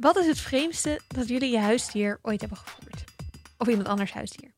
Wat is het vreemdste dat jullie je huisdier ooit hebben gevoerd? Of iemand anders huisdier?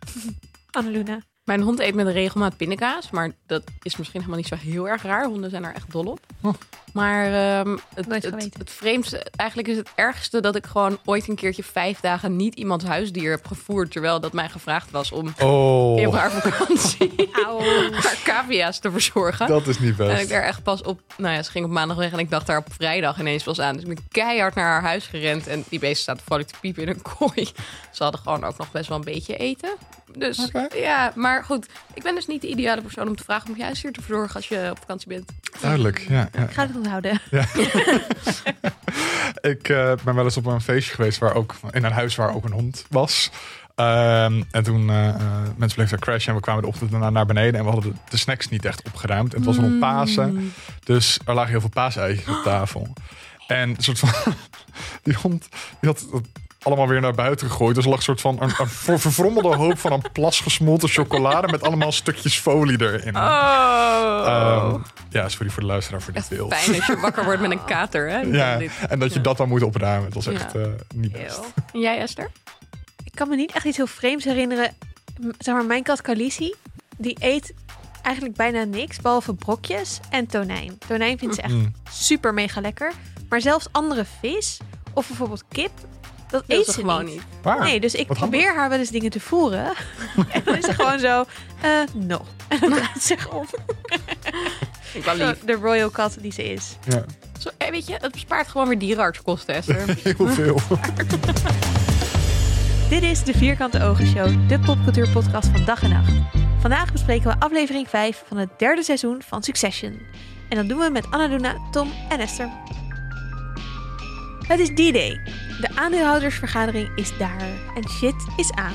Annaluna. Mijn hond eet met regelmaat pindakaas, maar dat is misschien helemaal niet zo heel erg raar. Honden zijn er echt dol op. Oh. Maar ehm, het, het, vreemdste, eigenlijk is het ergste dat ik gewoon ooit een keertje vijf dagen niet iemands huisdier heb gevoerd. Terwijl dat mij gevraagd was om in Oh, haar vakantie haar cavia's te verzorgen. dat is niet En ik best. daar echt pas op, nou ja, ze ging op maandag weg en ik dacht daar op vrijdag ineens pas aan. Dus ik ben keihard naar haar huis gerend en die beesten staat vrolijk te piepen in een kooi. Ze hadden gewoon ook nog best wel een beetje eten. Dus ja, maar goed. Ik ben dus niet de ideale persoon om te vragen om je huisdier te verzorgen als je op vakantie bent. Duidelijk, ja. ja. Ik ga het onthouden. Ik eh, ben wel eens op een feestje geweest waar ook in een huis waar ook een hond was. Ehm, en toen eh, eh, mensen bleven crashen en we kwamen de ochtend daarna naar beneden en we hadden de, snacks niet echt opgeruimd. En het was rond Pasen, dus er lagen heel veel paaseitjes op tafel. En een soort van die hond die had allemaal weer naar buiten gegooid. Dus er lag een soort van een, een ver- verfrommelde hoop van een plas gesmolten chocolade met allemaal stukjes folie erin. Oh. Ehm, ja, sorry voor de luisteraar voor dit Echt beeld. fijn dat je wakker wordt met een kater, hè? Ja, en dat je ja. dat dan moet opruimen. Het was Ja. echt eh, niet best. Heel. En jij, Esther? Ik kan me niet echt iets heel vreemds herinneren. Zeg maar, mijn kat Khaleesi, die eet eigenlijk bijna niks, behalve brokjes en tonijn. Tonijn vindt ze echt Mm. super mega lekker. Maar zelfs andere vis, of bijvoorbeeld kip, dat eet ze ze gewoon niet. niet. Waar? Nee, dus ik Wat probeer haar wel eens dingen te voeren. en dan is ze gewoon zo, eh, no. En dan draait ze zich om. Ik wel Zo, lief. De royal kat die ze is. Ja, Zo, eh, weet je, het bespaart gewoon weer dierenartskosten, Esther. heel veel. Dit is de Vierkante Ogen Show, de popcultuurpodcast van dag en nacht. Vandaag bespreken we aflevering 5 van het derde seizoen van Succession. En dat doen we met Annaluna, Tom en Esther. Het is D-Day. De aandeelhoudersvergadering is daar en shit is aan.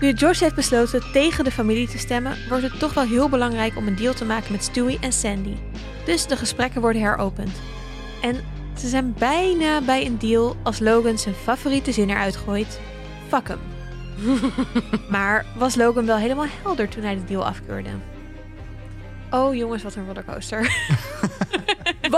Nu George heeft besloten tegen de familie te stemmen, wordt het toch wel heel belangrijk om een deal te maken met Stewie en Sandy. Dus de gesprekken worden heropend. En ze zijn bijna bij een deal als Logan zijn favoriete zin eruit gooit. Fuck hem. maar was Logan wel helemaal helder toen hij de deal afkeurde? Oh jongens, wat een rollercoaster.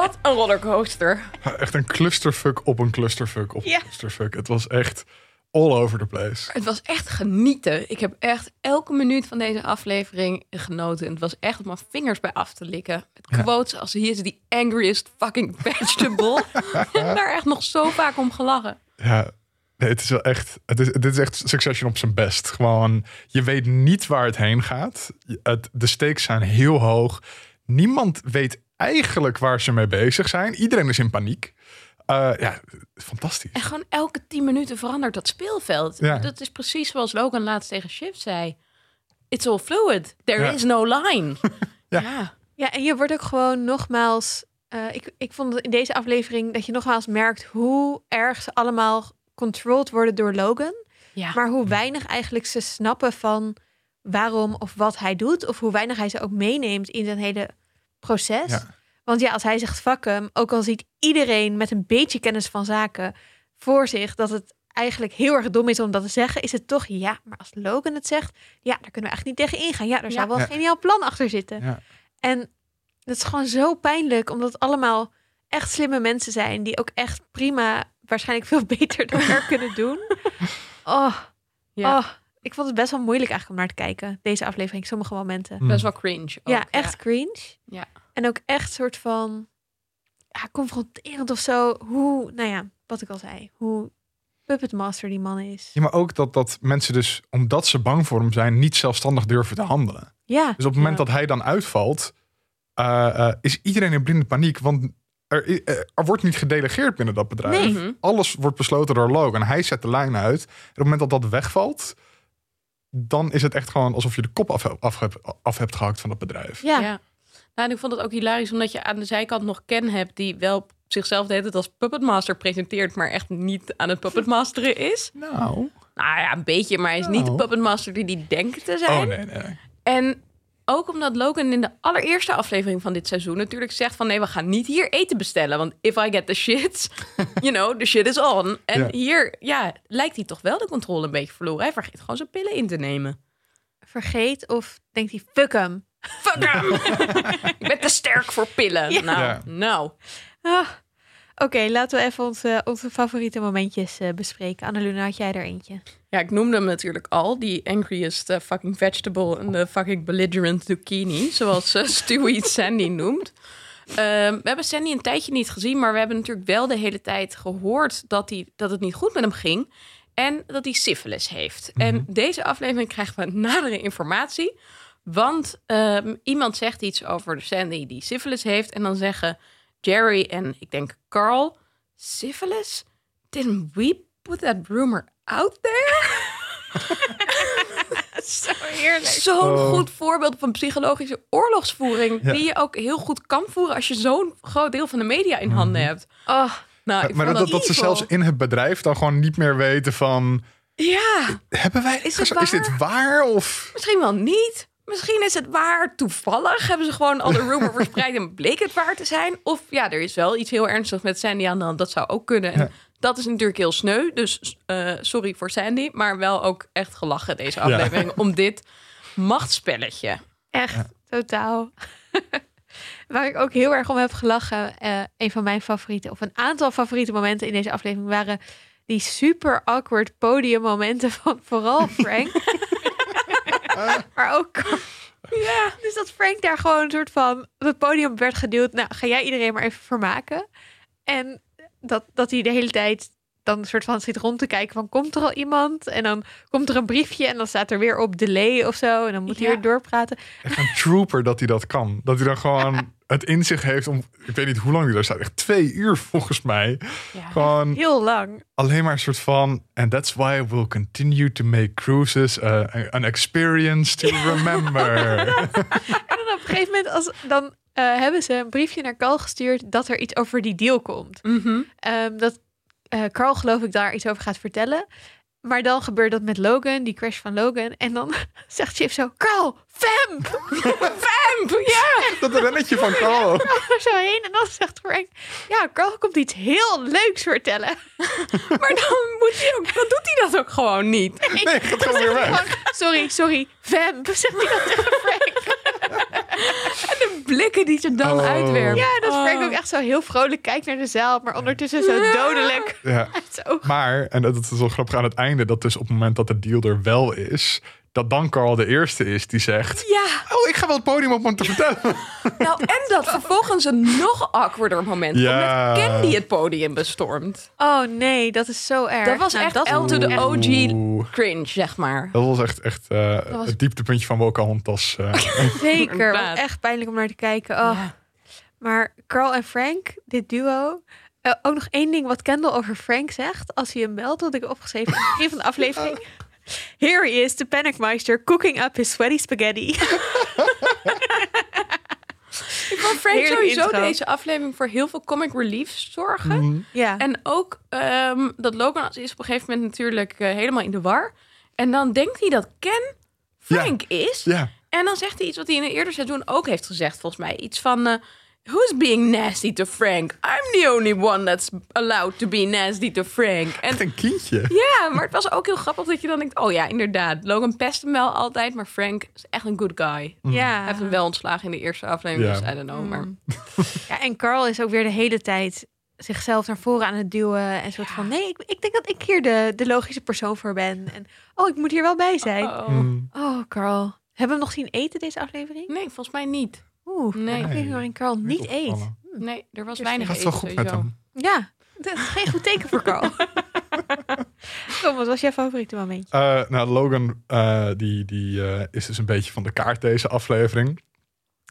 Wat een rollercoaster. Echt een clusterfuck op een clusterfuck op een Ja. clusterfuck. Het was echt all over the place. Het was echt genieten. Ik heb echt elke minuut van deze aflevering genoten. En het was echt om mijn vingers bij af te likken. Het Ja. quotes als he is the angriest fucking vegetable. ik heb daar echt nog zo vaak om gelachen. Ja, nee, het is wel echt. Het is, dit is echt Succession op zijn best. Gewoon, je weet niet waar het heen gaat. Het, de stakes zijn heel hoog. Niemand weet eigenlijk waar ze mee bezig zijn. Iedereen is in paniek. Eh, ja, fantastisch. En gewoon elke tien minuten verandert dat speelveld. Ja. Dat is precies zoals Logan laatst tegen Shiv zei. It's all fluid. There Ja. is no line. Ja. ja. ja, en je wordt ook gewoon nogmaals... eh, ik, ik vond in deze aflevering dat je nogmaals merkt hoe erg ze allemaal controlled worden door Logan. Ja. Maar hoe weinig eigenlijk ze snappen van waarom of wat hij doet. Of hoe weinig hij ze ook meeneemt in zijn hele proces. Ja. Want ja, als hij zegt hem, ook al ziet iedereen met een beetje kennis van zaken voor zich dat het eigenlijk heel erg dom is om dat te zeggen, is het toch ja. Maar als Logan het zegt, ja, daar kunnen we echt niet tegen ingaan. Ja, er zou Ja. wel een geniaal plan achter zitten. Ja. En dat is gewoon zo pijnlijk, omdat het allemaal echt slimme mensen zijn die ook echt prima, waarschijnlijk veel beter dan kunnen doen. Oh, Ja. oh, ik vond het best wel moeilijk eigenlijk om naar te kijken, deze aflevering, sommige momenten. Hmm. Best wel cringe. ook, ja, echt cringe. Ja. En ook echt soort van ja, confronterend of zo. Hoe, nou ja, wat ik al zei, hoe puppet master die man is. Ja, maar ook dat, dat mensen dus, omdat ze bang voor hem zijn, niet zelfstandig durven te handelen. Ja, Dus op het moment Ja. dat hij dan uitvalt, eh, eh, is iedereen in blinde paniek. Want er, eh, er wordt niet gedelegeerd binnen dat bedrijf. Nee. Mhm. Alles wordt besloten door Logan. Hij zet de lijn uit. En op het moment dat dat wegvalt, dan is het echt gewoon alsof je de kop af, af, hebt- af hebt gehakt van dat bedrijf. ja. Ja. Nou, en ik vond het ook hilarisch omdat je aan de zijkant nog Ken hebt die wel zichzelf de hele tijd als puppetmaster presenteert, maar echt niet aan het puppetmasteren is. Nou. Nou ja, een beetje, maar hij is niet de Nou. puppetmaster die die denkt te zijn. Oh nee, nee. nee. En ook omdat Logan in de allereerste aflevering van dit seizoen natuurlijk zegt van nee, we gaan niet hier eten bestellen, want if I get the shit, you know, the shit is on. En Ja. hier, ja, lijkt hij toch wel de controle een beetje verloren. Hij vergeet gewoon zijn pillen in te nemen. Vergeet of denkt hij, fuck hem. Fuck hem! ik ben te sterk voor pillen. Ja. Nou, Ja. nou. Ah. Oké, laten we even onze, onze favoriete momentjes eh, bespreken. Annaluna, had jij er eentje? Ja, ik noemde hem natuurlijk al. Die angriest eh, fucking vegetable en de fucking belligerent zucchini. Zoals eh, Stewie Sandy noemt. Ehm, we hebben Sandy een tijdje niet gezien, maar we hebben natuurlijk wel de hele tijd gehoord dat, hij, dat het niet goed met hem ging. En dat hij syphilis heeft. En deze aflevering krijgen we nadere informatie. Want ehm, iemand zegt iets over Sandy die syphilis heeft. En dan zeggen Jerry en ik denk Carl... Syphilis? Didn't we put that rumor out there? Zo heerlijk. Zo'n Oh. goed voorbeeld van psychologische oorlogsvoering. Ja. Die je ook heel goed kan voeren als je zo'n groot deel van de media in handen hebt. Oh, Nou, ik maar vond dat, dat ze zelfs in het bedrijf dan gewoon niet meer weten van... Ja, Hebben wij... Is het is dit waar of... misschien wel niet. Misschien is het waar toevallig. Hebben ze gewoon al de rumor verspreid en bleek het waar te zijn. Of ja, er is wel iets heel ernstigs met Sandy aan de hand. Dat zou ook kunnen. En Ja. dat is natuurlijk heel sneu. Dus eh, sorry voor Sandy. Maar wel ook echt gelachen deze aflevering. Om dit machtsspelletje. echt, totaal. Waar ik ook heel erg om heb gelachen, eh, een van mijn favoriete, of een aantal favoriete momenten in deze aflevering waren die super awkward podiummomenten van vooral Frank. maar ook. Ja, dus dat Frank daar gewoon een soort van op het podium werd geduwd. Nou, ga jij iedereen maar even vermaken. En dat, dat hij de hele tijd dan een soort van zit rond te kijken van komt er al iemand? En dan komt er een briefje en dan staat er weer op delay of zo. En dan moet hij weer doorpraten. Echt een trooper dat hij dat kan. Dat hij dan gewoon het in zich heeft om... Ik weet niet hoe lang hij daar staat. Echt twee uur volgens mij. Ja. Gewoon Heel lang. alleen maar een soort van... And that's why we'll continue to make cruises uh, an experience to remember. En dan op een gegeven moment als, dan, eh, hebben ze een briefje naar Carl gestuurd dat er iets over die deal komt. Mhm. Ehm, dat eh, Carl geloof ik daar iets over gaat vertellen. Maar dan gebeurt dat met Logan, die crash van Logan. En dan zegt Chip zo, Carl, vamp! Vamp, ja! dat rennetje van Carl. er zo heen. En dan zegt Frank, ja, Carl komt iets heel leuks vertellen. Maar dan, moet hij ook, dan doet hij dat ook gewoon niet. Nee, het gaat gewoon weer weg. Gewoon, sorry, sorry, vamp, zegt hij dat tegen Frank. En de blikken die ze dan Oh. uitwerpt. Ja, dat Frank Oh. ook echt zo heel vrolijk kijkt naar de zaal. Maar ondertussen zo dodelijk. Ja. Zo. Maar, en dat is wel grappig aan het einde... dat dus op het moment dat de deal er wel is... dat dan Carl de eerste is die zegt... Ja, Oh, ik ga wel het podium op om te vertellen. nou en dat vervolgens een nog awkwarder moment. Ja. Omdat Candy het podium bestormt. Oh nee, dat is zo erg. Dat was Nou, echt dat L to the OG Oeh. cringe, zeg maar. Dat was echt, echt eh, was- het dieptepuntje van Pocahontas. eh Zeker. Echt pijnlijk om naar te kijken. Oh. Ja. Maar Carl en Frank, dit duo. Eh, ook nog één ding wat Kendall over Frank zegt. Als hij hem belt, wat ik heb opgeschreven in het begin van de aflevering. Here he is, the Panicmeister, cooking up his sweaty spaghetti. Ik vond Frank Heerlijk sowieso intro. deze aflevering voor heel veel comic relief zorgen. ja. En ook ehm, dat Logan is op een gegeven moment natuurlijk eh, helemaal in de war. En dan denkt hij dat Ken Frank is. ja. En dan zegt hij iets wat hij in een eerder seizoen ook heeft gezegd, volgens mij. Iets van, eh, who's being nasty to Frank? I'm the only one that's allowed to be nasty to Frank. En Echt een kindje. ja, maar het was ook heel grappig dat je dan denkt, oh ja, inderdaad. Logan pest hem wel altijd, maar Frank is echt een good guy. ja. Hij heeft hem wel ontslagen in de eerste aflevering, Ja. dus I don't know. Maar ja, en Carl is ook weer de hele tijd zichzelf naar voren aan het duwen. En soort van, nee, ik, ik denk dat ik hier de, de logische persoon voor ben. En oh, ik moet hier wel bij zijn. Oh. Mm. Oh, Carl. Hebben we hem nog zien eten deze aflevering? Nee, volgens mij niet. Oeh, Nee. nee. aflevering waarin Carl niet eet. opgevallen. Nee, er was weinig Gaat het wel eten goed met hem? Ja, dat is geen goed teken voor Carl. Kom, wat was jouw favoriete momentje? Eh, nou, Logan eh, die, die, eh, is dus een beetje van de kaart deze aflevering.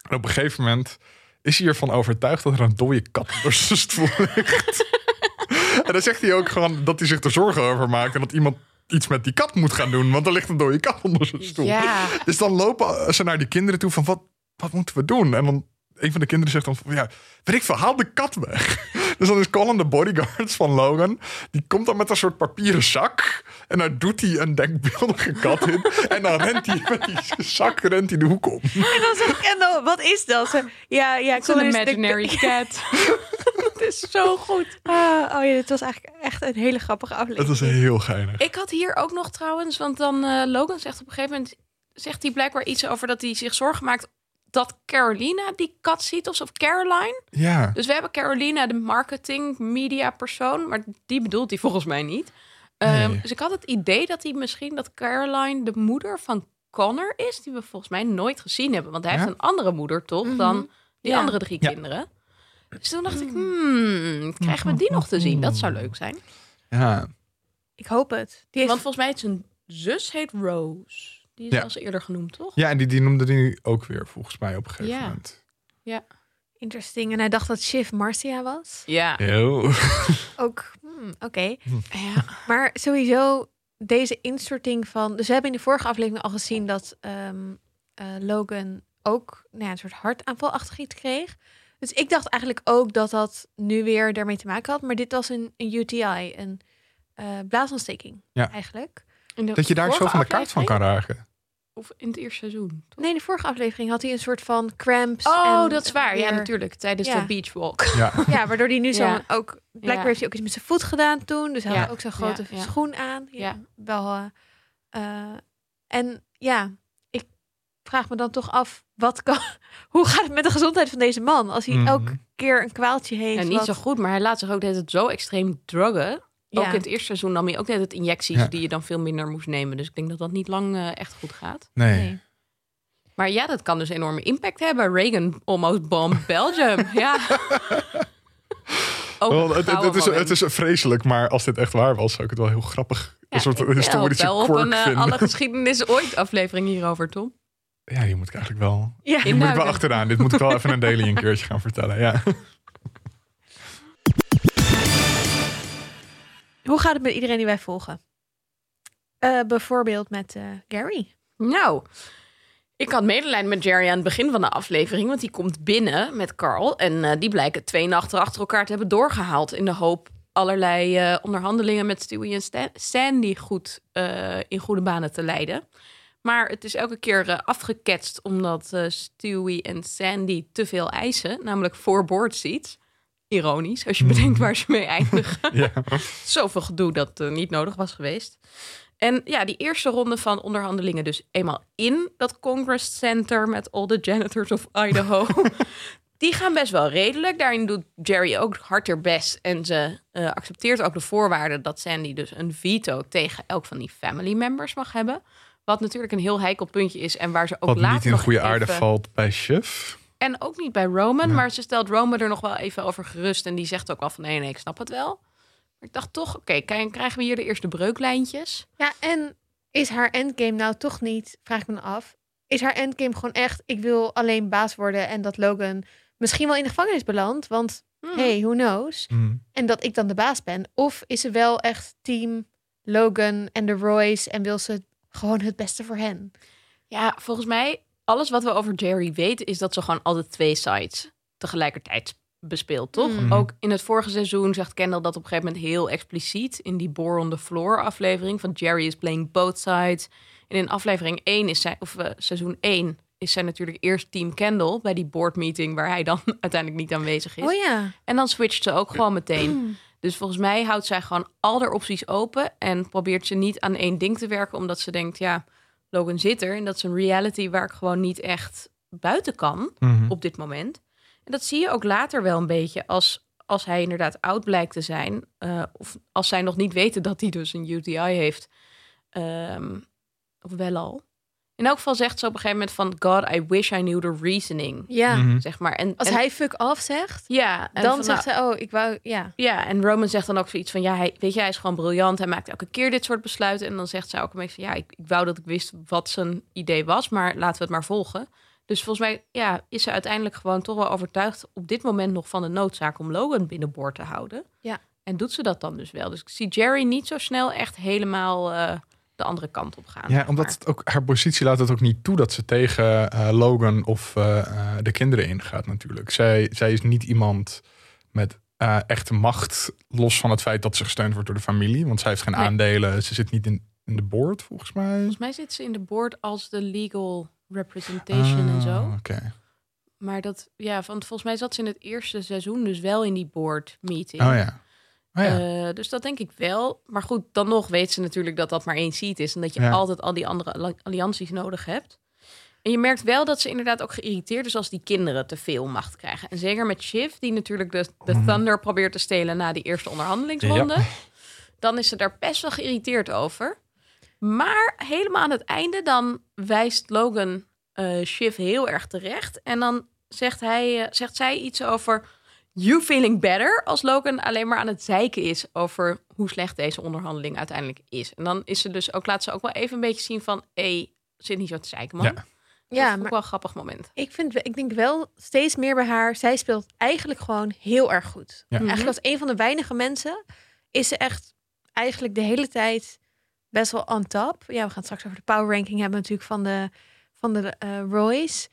En op een gegeven moment is hij ervan overtuigd dat er een dode kat onder zijn stoel ligt. en dan zegt hij ook gewoon dat hij zich er zorgen over maakt en dat iemand iets met die kat moet gaan doen, want er ligt een dode kat onder zijn stoel. Ja. Dus dan lopen ze naar die kinderen toe van wat, wat moeten we doen? En dan een van de kinderen zegt dan van ja, weet ik veel, haal de kat weg. Dus dan is Colin de bodyguard van Logan. Die komt dan met een soort papieren zak. En daar doet hij een denkbeeldige kat in. En dan rent hij met die zak rent hij de hoek om. En dan zegt Kendall, wat is dat? Ze, ja, ja, Het is een de- imaginary cat. Het is zo goed. Ah, oh ja, dit was eigenlijk echt een hele grappige aflevering. Dat is heel geinig. Ik had hier ook nog trouwens, want dan eh, Logan zegt op een gegeven moment, zegt hij blijkbaar iets over dat hij zich zorgen maakt dat Carolina die kat ziet, of, Caroline. Ja. Dus we hebben Carolina, de marketing media persoon, maar die bedoelt hij volgens mij niet. Ehm. Dus ik had het idee dat hij misschien dat Caroline de moeder van Connor is, die we volgens mij nooit gezien hebben. Want hij Ja? heeft een andere moeder, toch, Mhm. dan die Ja. andere drie Ja. kinderen. Dus toen dacht ik, hmm, krijgen we die nog te zien? Dat zou leuk zijn. ja. Ik hoop het. Die heeft... Want volgens mij is zijn zus heet Rose. Die is Ja. al eens eerder genoemd, toch? Ja, en die, die noemde die ook weer volgens mij op een gegeven Ja. moment. Interesting. En hij dacht dat Shiv Marcia was. Ja. Heel. Ook, hmm, oké. ja. Maar sowieso deze instorting van... Dus we hebben in de vorige aflevering al gezien dat ehm, eh, Logan ook nou ja, een soort hartaanvalachtig iets kreeg. Dus ik dacht eigenlijk ook dat dat nu weer daarmee te maken had. Maar dit was een, een UTI, een eh blaasontsteking Ja. eigenlijk. De Dat je daar zo van de kaart van kan raken. Of in het eerste seizoen. toch? Nee, de vorige aflevering had hij een soort van cramps. Oh, en dat is waar. Ja, natuurlijk. Tijdens Ja. de beachwalk. Ja. Ja, waardoor hij nu zo Ja. ook... Blijkbaar Ja. heeft hij ook iets met zijn voet gedaan toen. Dus hij Ja. had ook zo'n grote schoen aan. Ja, Ja. Wel... eh, eh, en ja, ik vraag me dan toch af... Wat kan, hoe gaat het met de gezondheid van deze man? Als hij Mhm. elke keer een kwaaltje heeft. Ja, niet wat- zo goed, maar hij laat zich ook de hele tijd zo extreem druggen. Ja. Ook in het eerste seizoen nam hij ook net het injecties Ja. die je dan veel minder moest nemen. Dus ik denk dat dat niet lang eh, echt goed gaat. Nee. Nee. Maar ja, dat kan dus enorme impact hebben. Reagan almost bombed Belgium. ja. Wel, het, is, het is vreselijk, maar als dit echt waar was, zou ik het wel heel grappig. Ja, een soort ik historische wel op een eh, alle geschiedenis ooit aflevering hierover, Tom. Ja, die moet ik eigenlijk wel. Ja. Die moet ik wel achteraan. Dit moet ik wel even een daily een keertje gaan vertellen. Ja. Hoe gaat het met iedereen die wij volgen? Eh, bijvoorbeeld met eh, Gary. Nou, ik had medelijden met Jerry aan het begin van de aflevering. Want die komt binnen met Carl. En eh, die blijken twee nachten achter elkaar te hebben doorgehaald. In de hoop allerlei onderhandelingen met Stewie en Sandy goed in goede banen te leiden. Maar het is elke keer afgeketst omdat Stewie en Sandy te veel eisen. Namelijk voor board seats. Ironisch, als je bedenkt waar ze mee eindigen ja. zoveel gedoe dat uh, niet nodig was geweest. En ja, die eerste ronde van onderhandelingen dus eenmaal in dat Congress Center met all the janitors of Idaho. die gaan best wel redelijk. Daarin doet Jerry ook hard haar best. En ze uh, accepteert ook de voorwaarden dat Sandy dus een veto tegen elk van die family members mag hebben. Wat natuurlijk een heel heikel puntje is en waar ze ook Wat later niet in goede aarde valt bij Chef. En ook niet bij Roman, Ja. maar ze stelt Roman er nog wel even over gerust. En die zegt ook al van nee, nee, ik snap het wel. Maar ik dacht toch, oké, okay, krijgen we hier de eerste breuklijntjes? Ja, en is haar endgame nou toch niet, vraag ik me af, is haar endgame gewoon echt, ik wil alleen baas worden en dat Logan misschien wel in de gevangenis belandt, want Hmm. hey, who knows? Mm. En dat ik dan de baas ben. Of is ze wel echt team Logan en de Royce en wil ze gewoon het beste voor hen? Ja, volgens mij, alles wat we over Jerry weten, is dat ze gewoon altijd twee sides tegelijkertijd bespeelt, toch? Mhm. Ook in het vorige seizoen zegt Kendall dat op een gegeven moment heel expliciet in die Bore on the Floor aflevering van Jerry is playing both sides. En in aflevering 1 is zij, of uh, seizoen 1 is zij natuurlijk eerst team Kendall bij die board meeting waar hij dan uiteindelijk niet aanwezig is. Oh ja. En dan switcht ze ook gewoon meteen. Dus volgens mij houdt zij gewoon al haar opties open en probeert ze niet aan één ding te werken, omdat ze denkt, ja, Logan zit er en dat is een reality waar ik gewoon niet echt buiten kan Mhm. op dit moment. En dat zie je ook later wel een beetje als, als hij inderdaad oud blijkt te zijn, eh, of als zij nog niet weten dat hij dus een UTI heeft, Ehm, of wel al. In elk geval zegt ze op een gegeven moment van God, I wish I knew the reasoning, Ja. Mhm. zeg maar. En, Als en- hij fuck off zegt, ja, en dan van, zegt nou, zij, oh, ik wou, ja. Ja, en Roman zegt dan ook zoiets van... ja, hij, weet je, hij is gewoon briljant. Hij maakt elke keer dit soort besluiten. En dan zegt zij ook een beetje van... ja, ik, ik wou dat ik wist wat zijn idee was... maar laten we het maar volgen. Dus volgens mij ja, is ze uiteindelijk gewoon toch wel overtuigd... op dit moment nog van de noodzaak om Logan binnenboord te houden. Ja. En doet ze dat dan dus wel. Dus ik zie Jerry niet zo snel echt helemaal eh, de andere kant op gaan. Ja, zeg omdat het ook, haar positie laat het ook niet toe dat ze tegen eh, Logan of eh, eh, de kinderen ingaat natuurlijk. Zij, zij is niet iemand met echte macht, los van het feit dat ze gesteund wordt door de familie. Want zij heeft geen Nee. aandelen, ze zit niet in, in de board volgens mij. Volgens mij zit ze in de board als de legal representation en zo. Ah, Oké. Maar dat, ja, want volgens mij zat ze in het eerste seizoen dus wel in die board meeting. Oh ja. Oh ja. Eh, dus dat denk ik wel. Maar goed, dan nog weet ze natuurlijk dat dat maar één seat is. En dat je Ja. altijd al die andere alli- allianties nodig hebt. En je merkt wel dat ze inderdaad ook geïrriteerd is als die kinderen te veel macht krijgen. En zeker met Shiv, die natuurlijk de, de Mhm. Thunder probeert te stelen na die eerste onderhandelingsronde. Dan is ze daar best wel geïrriteerd over. Maar helemaal aan het einde, dan wijst Logan eh Shiv heel erg terecht. En dan zegt, hij, eh, zegt zij iets over you feeling better. Als Logan alleen maar aan het zeiken is over hoe slecht deze onderhandeling uiteindelijk is. En dan is ze dus ook, laat ze ook wel even een beetje zien van... hé, zit niet zo te zeiken, man. Ja. Dat Ja, is ook maar wel een grappig moment. ik, vind, ik denk wel steeds meer bij haar. Zij speelt eigenlijk gewoon heel erg goed. Ja. Eigenlijk als een van de weinige mensen is ze echt eigenlijk de hele tijd best wel on top. Ja, we gaan het straks over de power ranking hebben natuurlijk van de, van de eh, Royce.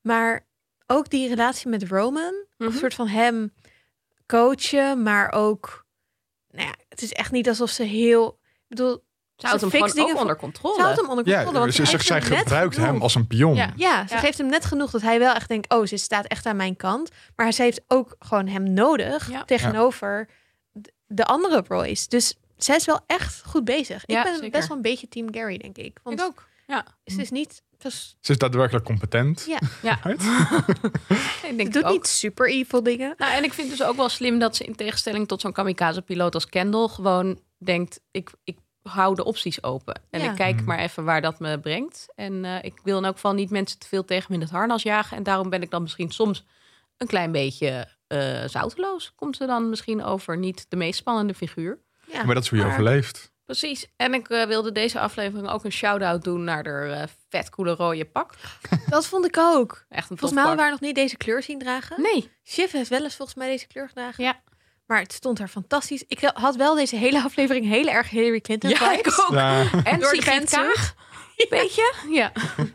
Maar ook die relatie met Roman. Mhm. Een soort van hem coachen, maar ook... Nou ja, het is echt niet alsof ze heel... Ik bedoel, Ze houdt hem ook onder ze controle. houdt hem onder controle. Ja, want ze heeft zij gebruikt hem als een pion. Ja. Ja, ze Ja. geeft hem net genoeg dat hij wel echt denkt... oh, ze staat echt aan mijn kant. Maar ze heeft ook gewoon hem nodig Ja. tegenover de andere Royce. Dus zij is wel echt goed bezig. Ja, ik ben zeker. best wel een beetje team Gary, denk ik. Want Ik ook. Ja, ze is niet... Ze, is- Ze is daadwerkelijk competent. Ja. ja. Ik denk ze doet ook. niet super evil dingen. Nou, en ik vind dus ook wel slim dat ze in tegenstelling tot zo'n kamikaze-piloot als Kendall gewoon denkt: ik, ik hou de opties open. En Ja. ik kijk Mhm. maar even waar dat me brengt. En eh, ik wil in elk geval niet mensen te veel tegen me in het harnas jagen. En daarom ben ik dan misschien soms een klein beetje eh zouteloos. Komt ze dan misschien over niet de meest spannende figuur. Ja, Maar dat is hoe je maar- overleeft. Precies. En ik eh, wilde deze aflevering ook een shout-out doen naar de eh, vet coole rode pak. Dat vond ik ook. Echt een Volgens mij hadden we haar nog niet deze kleur zien dragen. Nee. Shiv heeft wel eens volgens mij deze kleur gedragen. Ja. Maar het stond er fantastisch. Ik had wel deze hele aflevering heel erg Hillary Clinton Ja, vibes. ik ook. Ja. En Door de Sigrid fansuit. Kaag. Weet je? Ja.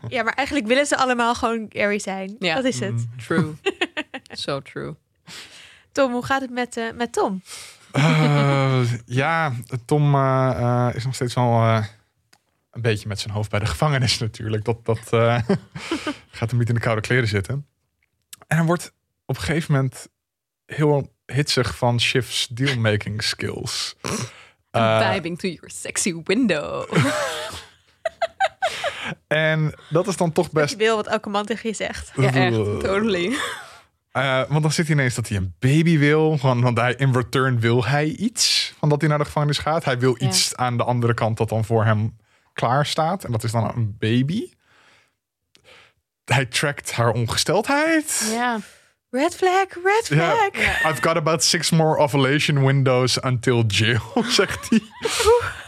Ja, maar eigenlijk willen ze allemaal gewoon Gary zijn. Ja. Dat is het. Mm. True. so true. Tom, hoe gaat het met, eh, met Tom? Eh, ja, Tom eh, eh, is nog steeds wel eh, een beetje met zijn hoofd bij de gevangenis natuurlijk. Dat, dat eh, gaat hem niet in de koude kleren zitten. En hij wordt op een gegeven moment heel hitsig van Shiv's dealmaking skills. Vibing to your sexy window. en dat is dan toch Best... Je wil wat elke man tegen je zegt. ja, echt. Totally. Eh, want dan zit hij ineens dat hij een baby wil. Want, want hij, in return wil hij iets. Van dat hij naar de gevangenis gaat. Hij wil Ja. iets aan de andere kant dat dan voor hem klaar staat. En dat is dan een baby. Hij trackt haar ongesteldheid. Ja. Red flag, red Ja. flag. I've got about six more ovulation windows until jail, zegt hij.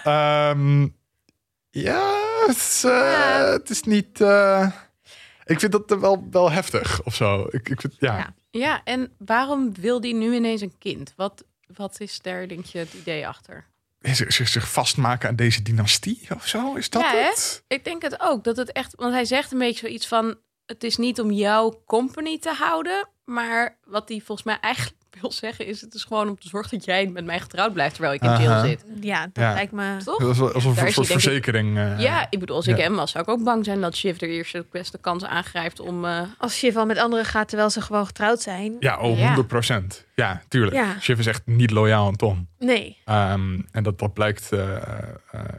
Ehm, ja, het is, eh, Ja. het is niet... eh, ik vind dat wel, wel heftig of zo. Ik, ik vind, ja. Ja. ja, en waarom wil die nu ineens een kind? Wat, wat is daar, denk je, het idee achter? zich, zich, vastmaken aan deze dynastie of zo? Is dat Ja, hè? het? Ik denk het ook. Dat het echt, want hij zegt een beetje zoiets van: het is niet om jouw company te houden, maar wat hij volgens mij eigenlijk wil zeggen is: het is gewoon om te zorgen dat jij met mij getrouwd blijft terwijl ik in jail Aha. zit. Ja, dat Ja. lijkt me... Toch? Dat is wel alsof Daar een is soort hij, denk ik- verzekering. eh, Ja, ik bedoel, als ik ja. hem was, zou ik ook bang zijn dat Shiv er eerst de beste kans aangrijpt om. eh, Als Shiv al met anderen gaat terwijl ze gewoon getrouwd zijn. Ja, oh, Ja. 100 procent. Ja, tuurlijk. Ja. Shiv is echt niet loyaal aan Tom. Nee. Ehm, en dat, dat blijkt eh, eh,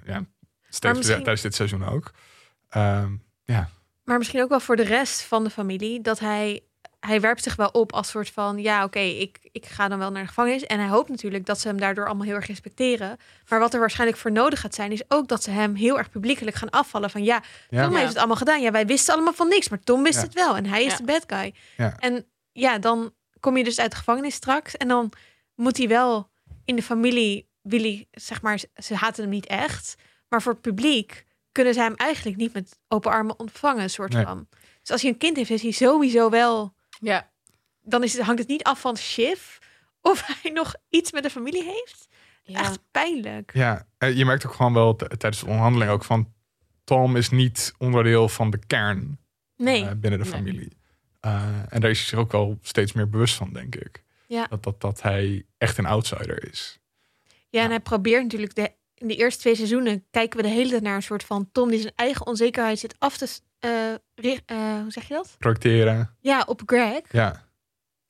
ja, steeds misschien- tijdens dit seizoen ook. Ehm, ja. Maar misschien ook wel voor de rest van de familie. Dat hij... Hij werpt zich wel op als soort van... Ja, oké, ik, ik ga dan wel naar de gevangenis. En hij hoopt natuurlijk dat ze hem daardoor allemaal heel erg respecteren. Maar wat er waarschijnlijk voor nodig gaat zijn... is ook dat ze hem heel erg publiekelijk gaan afvallen. Van ja, Ja. Tom Ja. heeft het allemaal gedaan. Ja, wij wisten allemaal van niks. Maar Tom wist Ja. het wel. En hij is Ja. de bad guy. Ja. En ja, dan kom je dus uit de gevangenis straks. En dan moet hij wel in de familie... Willy, zeg maar, ze haten hem niet echt. Maar voor het publiek kunnen ze hem eigenlijk niet met open armen ontvangen. Soort Nee. van. Dus als hij een kind heeft, is hij sowieso wel... ja, Dan is het, hangt het niet af van Shiv... of hij nog iets met de familie heeft. ja. Echt pijnlijk. ja, eh, je merkt ook gewoon wel tijdens de onderhandeling ook van... Tom is niet onderdeel van de kern Nee. eh, binnen de Nee. familie. Eh, en daar is hij zich ook wel steeds meer bewust van, denk ik. Ja. Dat, dat, dat hij echt een outsider is. Ja, en hij probeert natuurlijk de, in de eerste twee seizoenen kijken we de hele tijd naar een soort van Tom die zijn eigen onzekerheid zit af te. Eh, eh, hoe zeg je dat? Projecteren. Ja, op Greg, Ja,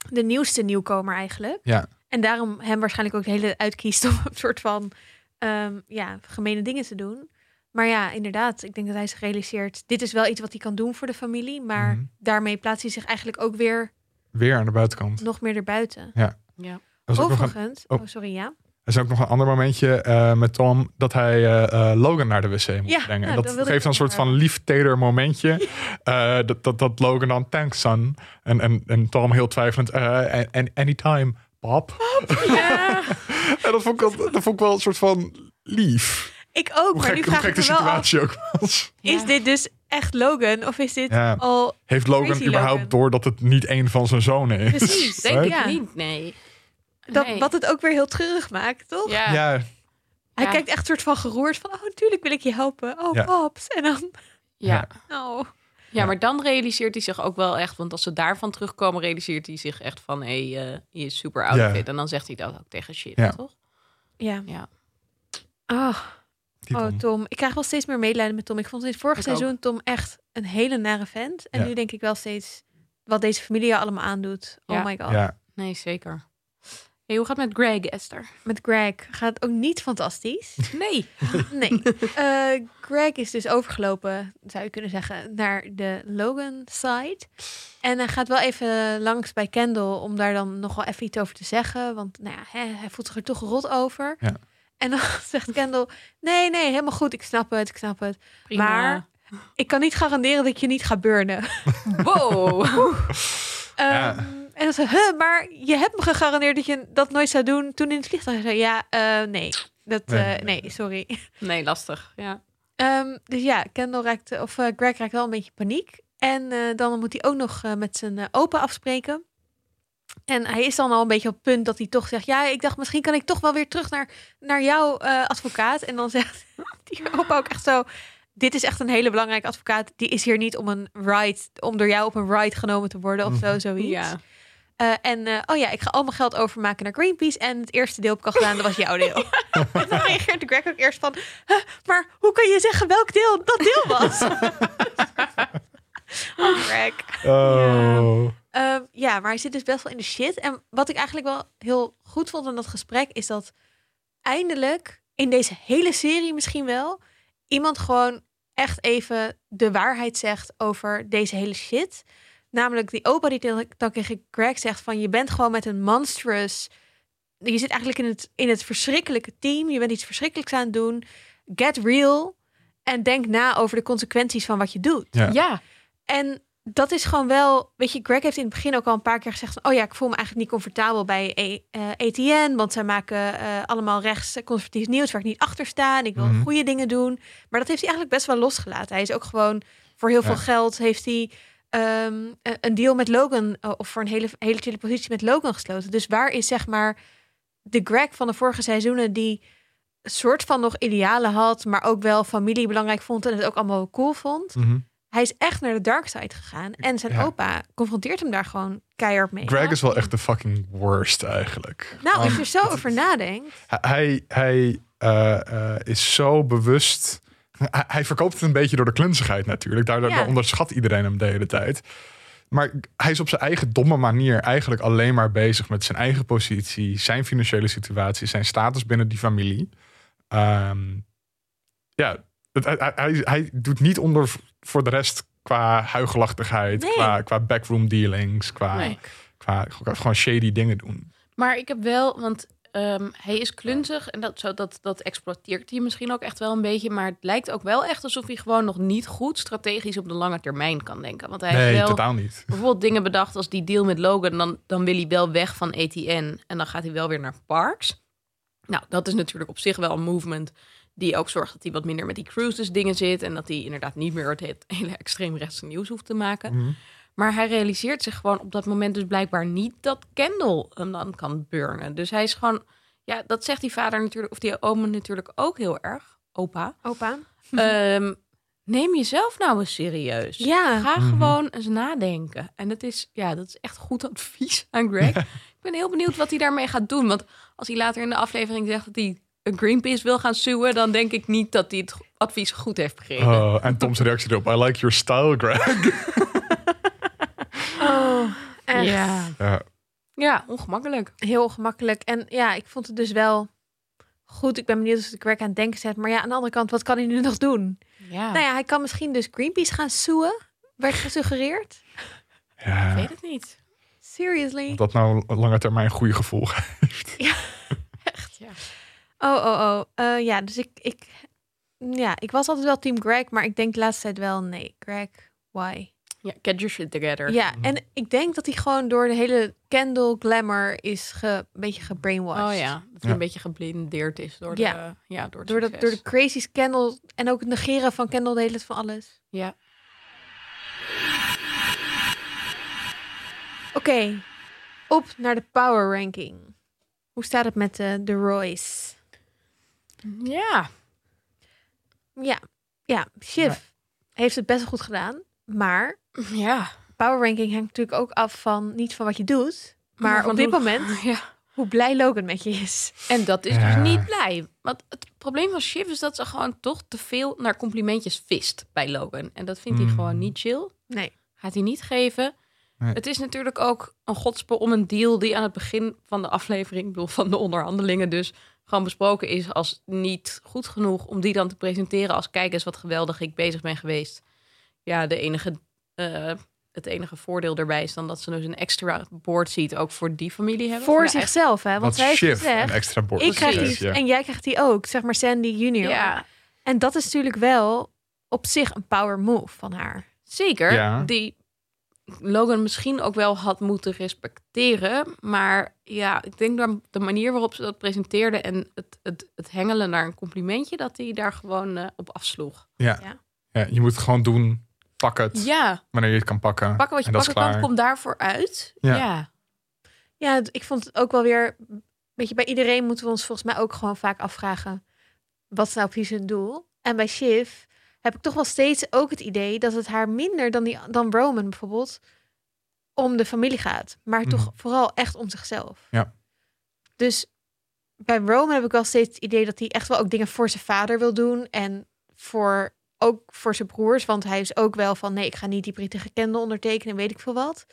de nieuwste nieuwkomer eigenlijk. ja. En daarom hem waarschijnlijk ook de hele uitkiest om een soort van ehm, ja, gemene dingen te doen. Maar ja, inderdaad. Ik denk dat hij zich realiseert... dit is wel iets wat hij kan doen voor de familie. Maar Mhm. daarmee plaatst hij zich eigenlijk ook weer Weer aan de buitenkant. nog meer erbuiten. Ja. Er een, Overigens... oh. Oh, sorry, ja. Er is ook nog een ander momentje eh, met Tom dat hij eh, eh, Logan naar de wc moet Ja, brengen. nou, en dat geeft dan een soort van lief teder momentje. Eh, dat, dat, dat Logan dan thanks son. En, en, en Tom heel twijfelend. eh, en en anytime, pap. Ja. En dat vond, ik wel, dat vond ik wel een soort van lief. Ik ook, Hoe maar nu gek, hoe vraag gek ik de me wel af... situatie ook was. Is Ja. dit dus echt Logan? Of is dit Ja. al... Heeft Logan überhaupt Logan. door dat het niet een van zijn zonen is? Precies, Denk ik niet, nee. Dat, Nee. Wat het ook weer heel treurig maakt, toch? Ja. Ja, Hij Ja. kijkt echt soort van geroerd van... Oh, natuurlijk wil ik je helpen. Oh, Ja. paps. En dan... Ja. Oh. Ja, maar dan realiseert hij zich ook wel echt, want als ze daarvan terugkomen, realiseert hij zich echt van, hé, hey, eh, je is super outfit. En dan zegt hij dat ook tegen shit, Ja. toch? Ja. Ja. Oh, die oh, Tom. Ik krijg wel steeds meer medelijden met Tom. Ik vond in het vorige Ik ook. seizoen Tom echt een hele nare vent. En Ja. nu denk ik wel steeds wat deze familie allemaal aandoet. Ja. Oh my god. Ja, Nee, zeker. Hey, hoe gaat het met Greg, Esther? Met Greg gaat het ook niet fantastisch. Nee. Nee. Eh, Greg is dus overgelopen, zou je kunnen zeggen, naar de Logan side. En hij gaat wel even langs bij Kendall om daar dan nog wel even iets over te zeggen. Want nou ja, hè, hij voelt zich er toch rot over. Ja. En dan zegt Kendall, nee, nee, helemaal goed. Ik snap het, ik snap het. Prima. Maar- Ik kan niet garanderen dat je niet gaat burnen. Wow. Ja. En dan zei huh, maar je hebt me gegarandeerd dat je dat nooit zou doen toen in het vliegtuig. Zei, ja, eh, nee. Dat, Nee, eh, nee, sorry. Nee, lastig. Ja. Ehm, dus ja, Kendall raakt, of eh, Greg raakt wel een beetje paniek. En eh, dan moet hij ook nog eh, met zijn opa afspreken. En hij is dan al een beetje op het punt dat hij toch zegt... ja, ik dacht misschien kan ik toch wel weer terug naar, naar jouw eh, advocaat. En dan zegt die opa ook echt zo... dit is echt een hele belangrijke advocaat. Die is hier niet om een ride, om door jou op een ride genomen te worden of zo, Mhm. zoiets. Ja. Eh, en eh, oh ja, ik ga al mijn geld overmaken naar Greenpeace. En het eerste deel heb ik al gedaan, dat was jouw deel. en dan reageerde Greg ook eerst van... "Huh, maar hoe kan je zeggen welk deel dat deel was? oh, Greg. Oh. Ehm, ja, maar hij zit dus best wel in de shit. En wat ik eigenlijk wel heel goed vond in dat gesprek... is dat eindelijk in deze hele serie misschien wel... iemand gewoon echt even de waarheid zegt over deze hele shit. Namelijk die opa die tegen- dan tegen Greg zegt van... je bent gewoon met een monstrous... je zit eigenlijk in het, in het verschrikkelijke team. Je bent iets verschrikkelijks aan het doen. Get real. En denk na over de consequenties van wat je doet. Ja. Ja. En dat is gewoon wel, weet je, Greg heeft in het begin ook al een paar keer gezegd: van, Oh ja, ik voel me eigenlijk niet comfortabel bij E- eh, ETN, want zij maken eh, allemaal rechts conservatief nieuws waar ik niet achter sta. En ik wil Mhm. goede dingen doen. Maar dat heeft hij eigenlijk best wel losgelaten. Hij is ook gewoon voor heel veel geld heeft hij ehm, een- deal met Logan eh, of voor een hele, hele chille positie met Logan gesloten. Dus waar is zeg maar de Greg van de vorige seizoenen die een soort van nog idealen had, maar ook wel familie belangrijk vond en het ook allemaal cool vond. Mhm. Hij is echt naar de dark side gegaan. En zijn Ja. opa confronteert hem daar gewoon keihard mee. Greg is wel echt de fucking worst eigenlijk. Nou, als Want je er zo over nadenkt. Hij, hij eh, eh, is zo bewust. Hij, hij verkoopt het een beetje door de klunzigheid natuurlijk. Daardoor Ja. onderschat iedereen hem de hele tijd. Maar hij is op zijn eigen domme manier eigenlijk alleen maar bezig met zijn eigen positie, zijn financiële situatie, zijn status binnen die familie. Ehm, ja, het, hij, hij, hij doet niet onder voor de rest qua huigelachtigheid, Nee. qua, qua backroom dealings, qua, Nee. qua, qua gewoon shady dingen doen. Maar ik heb wel, want ehm, hij is klunzig en dat, zo, dat, dat exploiteert hij misschien ook echt wel een beetje. Maar het lijkt ook wel echt alsof hij gewoon nog niet goed strategisch op de lange termijn kan denken. Want hij nee, heeft wel totaal niet. bijvoorbeeld dingen bedacht als die deal met Logan. Dan, dan wil hij wel weg van ATN en dan gaat hij wel weer naar Parks. Nou, dat is natuurlijk op zich wel een movement die ook zorgt dat hij wat minder met die cruises dingen zit. En dat hij inderdaad niet meer het he- hele extreemrechtse nieuws hoeft te maken. Mhm. Maar hij realiseert zich gewoon op dat moment dus blijkbaar niet dat Kendall hem dan kan burnen. Dus hij is gewoon, ja, dat zegt die vader natuurlijk, of die oma natuurlijk ook heel erg, opa. Opa. Ehm, neem jezelf nou eens serieus. Ja. Ga Mhm. gewoon eens nadenken. En dat is, ja, dat is echt goed advies aan Greg. Ik ben heel benieuwd wat hij daarmee gaat doen. Want als hij later in de aflevering zegt dat hij een Greenpeace wil gaan suwen, dan denk ik niet dat hij het advies goed heeft begrepen. Oh, en Tom's reactie erop. I like your style, Greg. Echt. ja. Ja. ja, ongemakkelijk. Heel ongemakkelijk. En ja, ik vond het dus wel goed, ik ben benieuwd of ze Greg aan het denken zet. Maar ja, aan de andere kant, wat kan hij nu nog doen? Ja, Nou ja, hij kan misschien dus Greenpeace gaan soeën. Werd gesuggereerd. ik Ja, weet het niet. Seriously? of dat nou lange termijn goede gevolgen heeft. Echt, ja. Oh, oh, oh. Eh, ja, dus ik, ik, ja, ik was altijd wel team Greg, maar ik denk de laatste tijd wel, nee, Greg, why? Ja, get your shit together. Ja, en ik denk dat hij gewoon door de hele Kendall glamour is ge, een beetje gebrainwashed. Oh ja, dat hij Ja. een beetje geblindeerd is door de, Ja. door Door, dat, door de crazy Kendall en ook het negeren van Kendall de hele tijd van alles. Ja. Oké, op naar de power ranking. Hoe staat het met de, de Royce? Ja. Ja, ja, Shiv heeft het best wel goed gedaan. Maar Ja. power ranking hangt natuurlijk ook af van niet van wat je doet, maar op dit hoe- moment Ja. hoe blij Logan met je is. En dat is Ja. dus niet blij. Want het probleem van Shiv is dat ze gewoon toch te veel naar complimentjes vist bij Logan. En dat vindt hij Hmm. gewoon niet chill. Nee. Gaat hij niet geven. Nee. Het is natuurlijk ook een godspel om een deal die aan het begin van de aflevering, ik bedoel van de onderhandelingen dus, gewoon besproken is als niet goed genoeg om die dan te presenteren als kijk eens wat geweldig ik bezig ben geweest. Ja, de enige, eh, het enige voordeel daarbij is dan dat ze dus een extra board ziet ook voor die familie hebben. Voor Ja, zichzelf, hè? Want Wat zij heeft Shiv een extra bord. ik krijg die ja. en jij krijgt die ook, zeg maar Sandy junior. Ja, En dat is natuurlijk wel op zich een power move van haar. Zeker. Ja. Die Logan misschien ook wel had moeten respecteren. Maar ja, ik denk dat de manier waarop ze dat presenteerde en het, het, het hengelen naar een complimentje, dat hij daar gewoon eh, op afsloeg. Ja. Ja. Ja, je moet het gewoon doen. Pak het Ja, wanneer je het kan pakken. pakken wat je pakken kan, kom daarvoor uit. Ja. Ja. Ik vond het ook wel weer, weet je, bij iedereen moeten we ons volgens mij ook gewoon vaak afvragen, wat is nou precies hun doel? En bij Shiv heb ik toch wel steeds ook het idee dat het haar minder dan, die, dan Roman bijvoorbeeld om de familie gaat, maar Mhm. toch vooral echt om zichzelf. Ja. Dus bij Roman heb ik wel steeds het idee dat hij echt wel ook dingen voor zijn vader wil doen en voor ook voor zijn broers, want hij is ook wel van nee, ik ga niet die prettige Kendall ondertekenen, weet ik veel wat.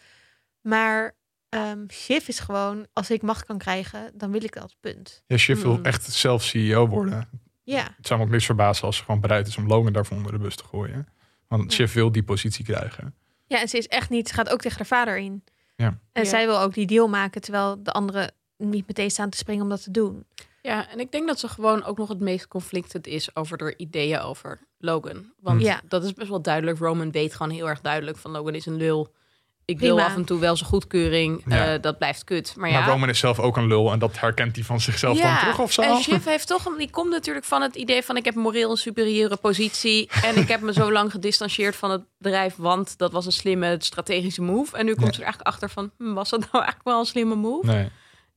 Maar ehm Shiv is gewoon, als ik macht kan krijgen, dan wil ik dat, punt. Ja, Shiv wil Hmm. echt zelf CEO worden. Ja, Het zou me ook niks verbazen als ze gewoon bereid is om Logan daarvoor onder de bus te gooien. Want Ja. Shiv wil die positie krijgen. ja en ze is echt niet, ze gaat ook tegen haar vader in. Ja. En Ja. zij wil ook die deal maken, terwijl de anderen niet meteen staan te springen om dat te doen. Ja, en ik denk dat ze gewoon ook nog het meest conflicted is over de ideeën over Logan. Want Ja. dat is best wel duidelijk. Roman weet gewoon heel erg duidelijk van Logan is een lul. Ik wil af en toe wel zijn goedkeuring. Ja. Eh, dat blijft kut. Maar ja, Maar Roman is zelf ook een lul en dat herkent hij van zichzelf dan terug of zo. En Shiv heeft toch, een- die komt natuurlijk van het idee van ik heb moreel een superieure positie en ik heb me zo lang gedistanceerd van het bedrijf, want dat was een slimme strategische move. En nu komt Ja. ze er eigenlijk achter van, hm, was dat nou eigenlijk wel een slimme move? Nee.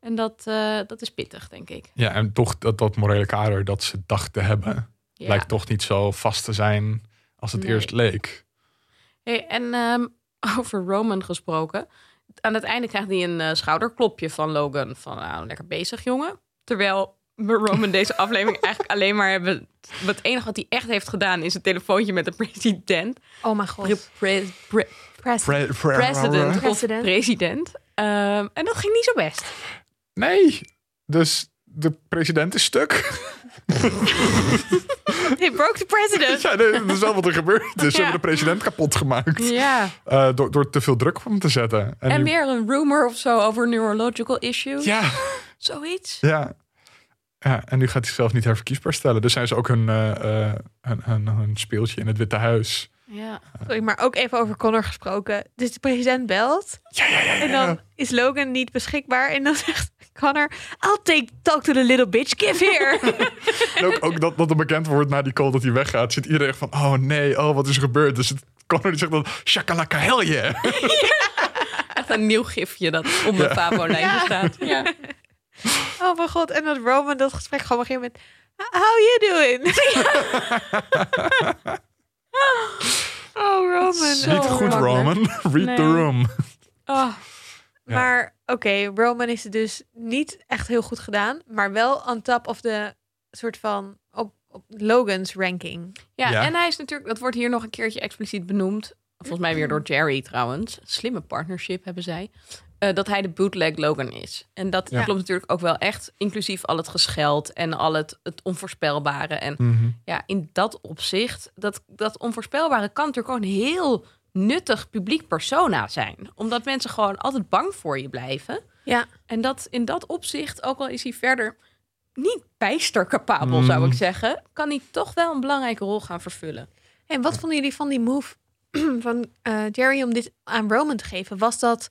En dat, eh, dat is pittig, denk ik. Ja, en toch dat, dat morele kader dat ze dacht te hebben, Ja. lijkt toch niet zo vast te zijn als het Nee. eerst leek. Hey, en ehm, over Roman gesproken. Aan het einde krijgt hij een eh, schouderklopje van Logan. Van nou, lekker bezig, jongen. Terwijl we Roman deze aflevering eigenlijk alleen maar hebben... Het enige wat hij echt heeft gedaan is een telefoontje met de president. Oh mijn god. Pre- pre- pre- President. president of President. president. Ehm, en dat ging niet zo best. Nee, dus de president is stuk. He broke the president. ja, dat is wel wat er gebeurd is. Ze Ja. hebben de president kapot gemaakt. Ja. eh, door, door te veel druk op hem te zetten. En nu- weer een rumor of zo over neurological issues. Ja, Zoiets. ja. Ja, en nu gaat hij zichzelf niet herverkiesbaar stellen. Dus zijn ze ook hun, hun, hun, hun speeltje in het Witte Huis. Ja. Sorry, maar ook even over Connor gesproken. Dus de president belt. Ja, ja, ja. ja. En dan is Logan niet beschikbaar. En dan zegt Connor, I'll take talk to the little bitch, give here. Ook, ook dat, dat er bekend wordt na die call dat hij weggaat. Zit iedereen van, oh nee, oh wat is er gebeurd? Dus het, Connor die zegt dan, shakalaka hell yeah. Echt een nieuw gifje dat op mijn Ja. staat. Ja. oh mijn god. En dat Roman dat gesprek gewoon begint met, how you doing? Oh, Roman. Zo Niet goed. Roman. Read Nee. the room. Oh, Ja. Maar oké, Roman is het dus niet echt heel goed gedaan. Maar wel on top of de soort van op, op Logan's ranking. Ja, Ja. en hij is natuurlijk, dat wordt hier nog een keertje expliciet benoemd. Volgens mij weer door Jerry trouwens. Slimme partnership hebben zij. Eh, dat hij de bootleg Logan is. En dat Ja. klopt natuurlijk ook wel echt, inclusief al het gescheld en al het, het onvoorspelbare. En Mhm. ja, in dat opzicht, dat, dat onvoorspelbare kan natuurlijk ook een heel nuttig publiek persona zijn. Omdat mensen gewoon altijd bang voor je blijven. Ja. En dat in dat opzicht, ook al is hij verder niet bijster capabel, Mm. zou ik zeggen, kan hij toch wel een belangrijke rol gaan vervullen. En wat vonden jullie van die move van eh, Jerry om dit aan Roman te geven? Was dat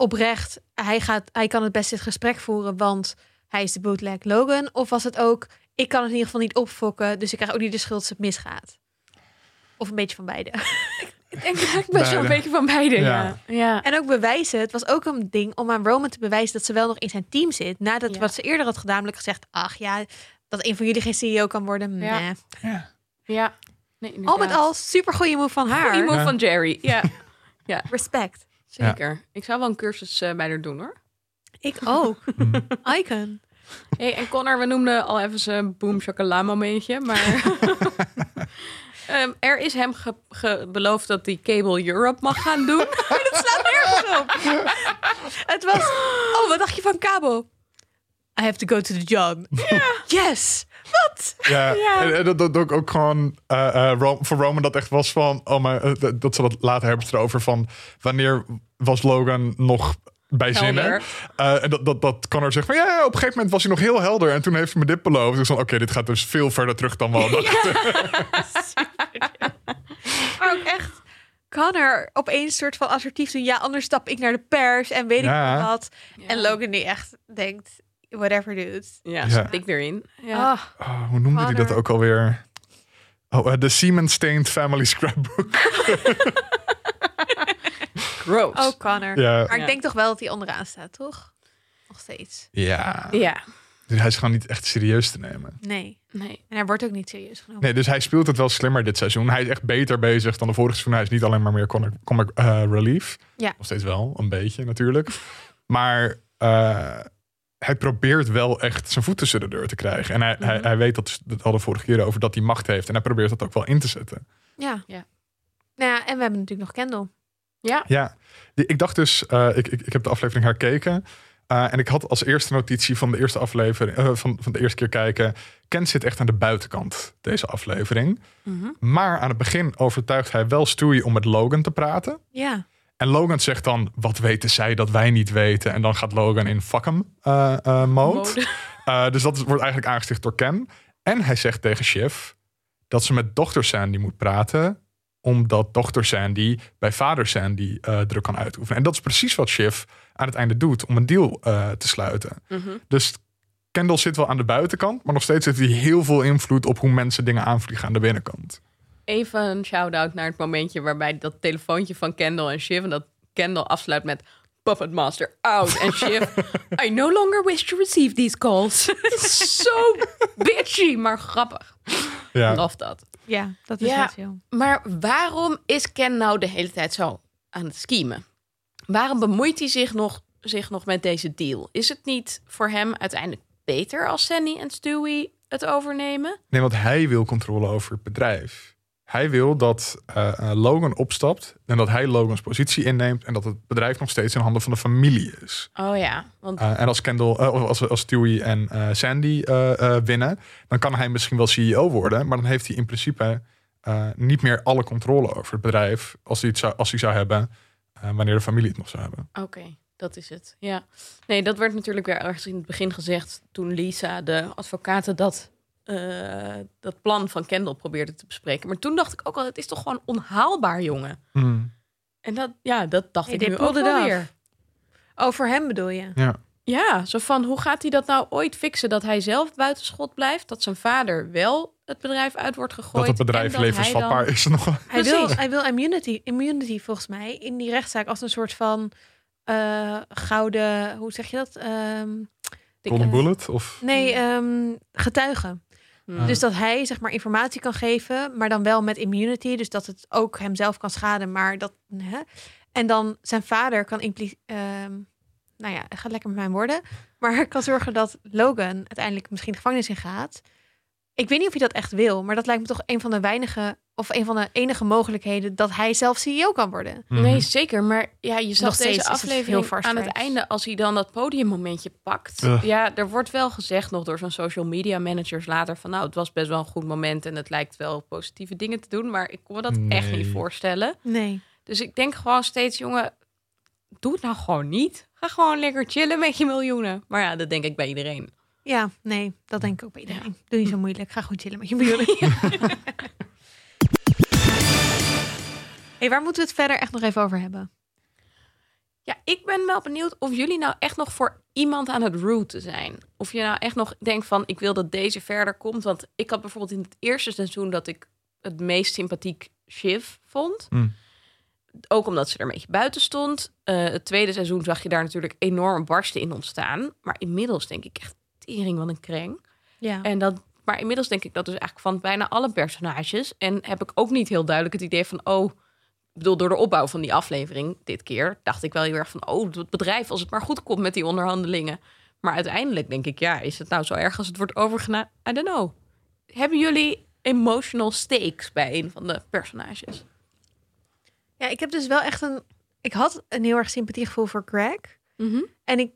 oprecht, hij, gaat, hij kan het beste het gesprek voeren, want hij is de bootleg Logan? Of was het ook, ik kan het in ieder geval niet opfokken, dus ik krijg ook niet de schuld als het misgaat? Of een beetje van beide. Ik denk eigenlijk best wel een beetje van beide. Ja. Ja. Ja. En ook bewijzen, het was ook een ding om aan Roman te bewijzen dat ze wel nog in zijn team zit. Nadat Ja. wat ze eerder had gedaan, namelijk gezegd, ach ja, dat een van jullie geen CEO kan worden. Ja. meh. Ja. ja. Nee, Al met al, super goede move van haar. Goeie move Ja. van Jerry. Ja, Respect. Zeker. Ik zou wel een cursus eh, bij haar doen hoor. Ik ook. Icon. Hey, en Connor, we noemden al even zijn boom chocola momentje, maar Ehm, er is hem ge- ge- beloofd dat hij Cable Europe mag gaan doen. Het slaat nergens op. Het was, oh, wat dacht je van kabel? I have to go to the job. Yes. Wat? Ja, Ja. en, en dat, dat ook, ook gewoon eh, eh, Ro- voor Roman dat echt was van, oh maar eh, dat- dat ze dat later hebben erover van, wanneer was Logan nog bij zinnen? Helder. Eh, en dat, dat, dat Connor zegt van, ja, op een gegeven moment was hij nog heel helder en toen heeft hij me dit beloofd. Dus van, oké, dit gaat dus veel verder terug dan wel. Maar ook echt, Connor opeens soort van assertief doen. Ja, anders stap ik naar de pers en weet Ja. ik wat. En Logan die echt denkt, whatever dude. Ja, Ja. ik erin. Ja. Oh, hoe noemde hij dat ook alweer? Oh, eh, de Semen Stained Family Scrapbook. Gross. oh, Connor. ja. Maar ik Ja. denk toch wel dat hij onderaan staat, toch? Nog steeds. ja. Ja, Dus hij is gewoon niet echt serieus te nemen. Nee. nee. En hij wordt ook niet serieus genomen. Nee, dus hij speelt het wel slimmer dit seizoen. Hij is echt beter bezig dan de vorige seizoen. Hij is niet alleen maar meer comic, comic eh, relief. Ja. Nog steeds wel, een beetje natuurlijk. Maar eh, hij probeert wel echt zijn voet tussen de deur te krijgen. En hij, hij, Mhm. hij weet dat, dat hadden we vorige keer over, dat hij macht heeft. En hij probeert dat ook wel in te zetten. Ja. Ja. Nou ja, en we hebben natuurlijk nog Kendall. Ja, Ja, ik dacht dus, eh, ik, ik, ik heb de aflevering herkeken. Eh, en ik had als eerste notitie van de eerste aflevering, eh, van, van de eerste keer kijken. Ken zit echt aan de buitenkant, deze aflevering. Mhm. Maar aan het begin overtuigt hij wel Stewie om met Logan te praten. Ja. En Logan zegt dan, wat weten zij dat wij niet weten? En dan gaat Logan in fuck eh, eh, mode. Mode. Eh, dus dat is- wordt eigenlijk aangesticht door Ken. En hij zegt tegen Shiv dat ze met dochter Sandy moet praten. Omdat dochter Sandy bij vader Sandy eh, druk kan uitoefenen. En dat is precies wat Shiv aan het einde doet om een deal te sluiten. Mhm. Dus Kendall zit wel aan de buitenkant. Maar nog steeds heeft hij heel veel invloed op hoe mensen dingen aanvliegen aan de binnenkant. Even een shout-out naar het momentje waarbij dat telefoontje van Kendall en Shiv... en dat Kendall afsluit met Puppet Master out. En Shiv, I no longer wish to receive these calls. Zo bitchy, maar grappig. Ja. Love dat. Ja, dat is Ja. zo. Maar waarom is Ken nou de hele tijd zo aan het schemen? Waarom bemoeit hij zich nog, zich nog met deze deal? Is het niet voor hem uiteindelijk beter als Sandy en Stewie het overnemen? Nee, want hij wil controle over het bedrijf. Hij wil dat eh, eh, Logan opstapt en dat hij Logans positie inneemt en dat het bedrijf nog steeds in handen van de familie is. Oh ja, want Eh, en als Kendall, of als, als Stewie en Sandy winnen, dan kan hij misschien wel CEO worden, maar dan heeft hij in principe niet meer alle controle over het bedrijf als hij het zou, als hij zou hebben, wanneer de familie het nog zou hebben. Oké, dat is het. Ja. Nee, dat werd natuurlijk weer ergens in het begin gezegd toen Lisa, de advocaten, dat, eh, dat plan van Kendall probeerde te bespreken. Maar toen dacht ik ook al, het is toch gewoon onhaalbaar, jongen. En dat, ja, dat dacht Hey, ik nu ook wel weer. Oh, voor hem bedoel je? Ja. Ja, zo van hoe gaat hij dat nou ooit fixen? Dat hij zelf buitenschot blijft? Dat zijn vader wel het bedrijf uit wordt gegooid? Dat het bedrijf levensvatbaar is nog. Hij wil, hij wil immunity, immunity volgens mij in die rechtszaak als een soort van eh, gouden, hoe zeg je dat? Ehm, Golden bullet of nee, ehm, getuigen. Hmm. Dus dat hij zeg maar informatie kan geven, maar dan wel met immunity. Dus dat het ook hemzelf kan schaden, maar dat. Hè? En dan zijn vader kan impli ehm, nou ja, het gaat lekker met mijn woorden. Maar kan zorgen dat Logan uiteindelijk misschien gevangenis in gaat. Ik weet niet of hij dat echt wil, maar dat lijkt me toch een van de weinige of een van de enige mogelijkheden dat hij zelf CEO kan worden. Mhm. Nee, zeker. Maar ja, je zag deze het aflevering heel far aan het einde, als hij dan dat podiummomentje pakt. Ugh. Ja, er wordt wel gezegd nog door zo'n social media managers later van nou, het was best wel een goed moment en het lijkt wel positieve dingen te doen, maar ik kon me dat echt niet voorstellen. Nee. Dus ik denk gewoon steeds, jongen, doe het nou gewoon niet. Ga gewoon lekker chillen met je miljoenen. Maar ja, dat denk ik bij iedereen. Ja, nee, dat denk ik ook bij iedereen. Doe niet zo moeilijk. Ga gewoon chillen met je miljoenen. hey, waar moeten we het verder echt nog even over hebben? Ja, ik ben wel benieuwd of jullie nou echt nog voor iemand aan het routen zijn. Of je nou echt nog denkt van, ik wil dat deze verder komt. Want ik had bijvoorbeeld in het eerste seizoen dat ik het meest sympathiek Shiv vond. Mm. Ook omdat ze er een beetje buiten stond. Eh, het tweede seizoen zag je daar natuurlijk enorm barsten in ontstaan. Maar inmiddels denk ik echt tering van een kreng. Ja. En dat, maar inmiddels denk ik dat dus eigenlijk van bijna alle personages. En heb ik ook niet heel duidelijk het idee van, oh, bedoel, door de opbouw van die aflevering dit keer dacht ik wel heel erg van, oh, het bedrijf als het maar goed komt met die onderhandelingen. Maar uiteindelijk denk ik, ja, is het nou zo erg als het wordt overgenomen? I don't know. Hebben jullie emotional stakes bij een van de personages? ja, ik heb dus wel echt een... Ik had een heel erg sympathiegevoel voor Greg. En ik,